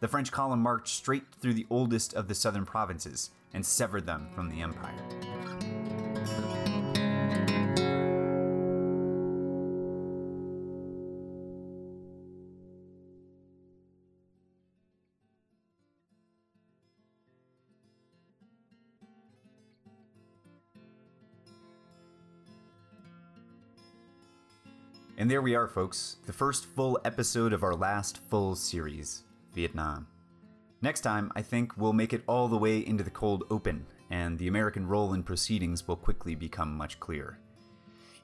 The French column marched straight through the oldest of the southern provinces and severed them from the empire. And there we are, folks, the first full episode of our last full series, Vietnam. Next time, I think we'll make it all the way into the cold open, and the American role in proceedings will quickly become much clearer.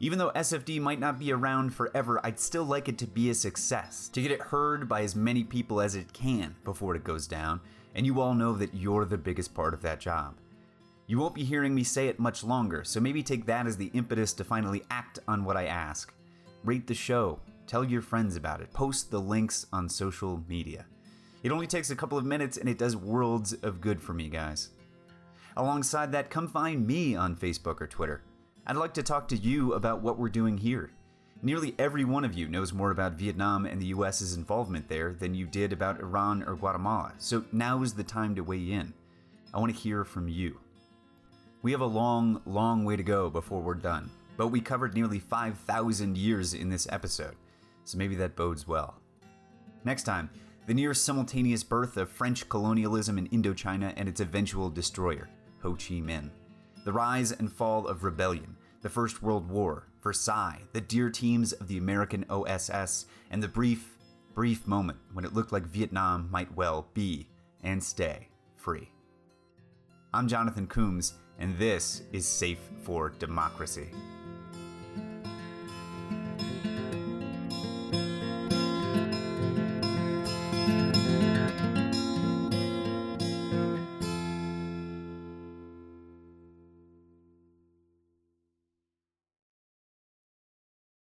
Even though SFD might not be around forever, I'd still like it to be a success, to get it heard by as many people as it can before it goes down, and you all know that you're the biggest part of that job. You won't be hearing me say it much longer, so maybe take that as the impetus to finally act on what I ask. Rate the show, tell your friends about it, post the links on social media. It only takes a couple of minutes and it does worlds of good for me, guys. Alongside that, come find me on Facebook or Twitter. I'd like to talk to you about what we're doing here. Nearly every one of you knows more about Vietnam and the US's involvement there than you did about Iran or Guatemala, so now is the time to weigh in. I want to hear from you. We have a long, long way to go before we're done, but we covered nearly 5,000 years in this episode, so maybe that bodes well. Next time, the near simultaneous birth of French colonialism in Indochina and its eventual destroyer, Ho Chi Minh, the rise and fall of rebellion, the First World War, Versailles, the Deer teams of the American OSS, and the brief, brief moment when it looked like Vietnam might well be and stay free. I'm Jonathan Coombs, and this is Safe for Democracy.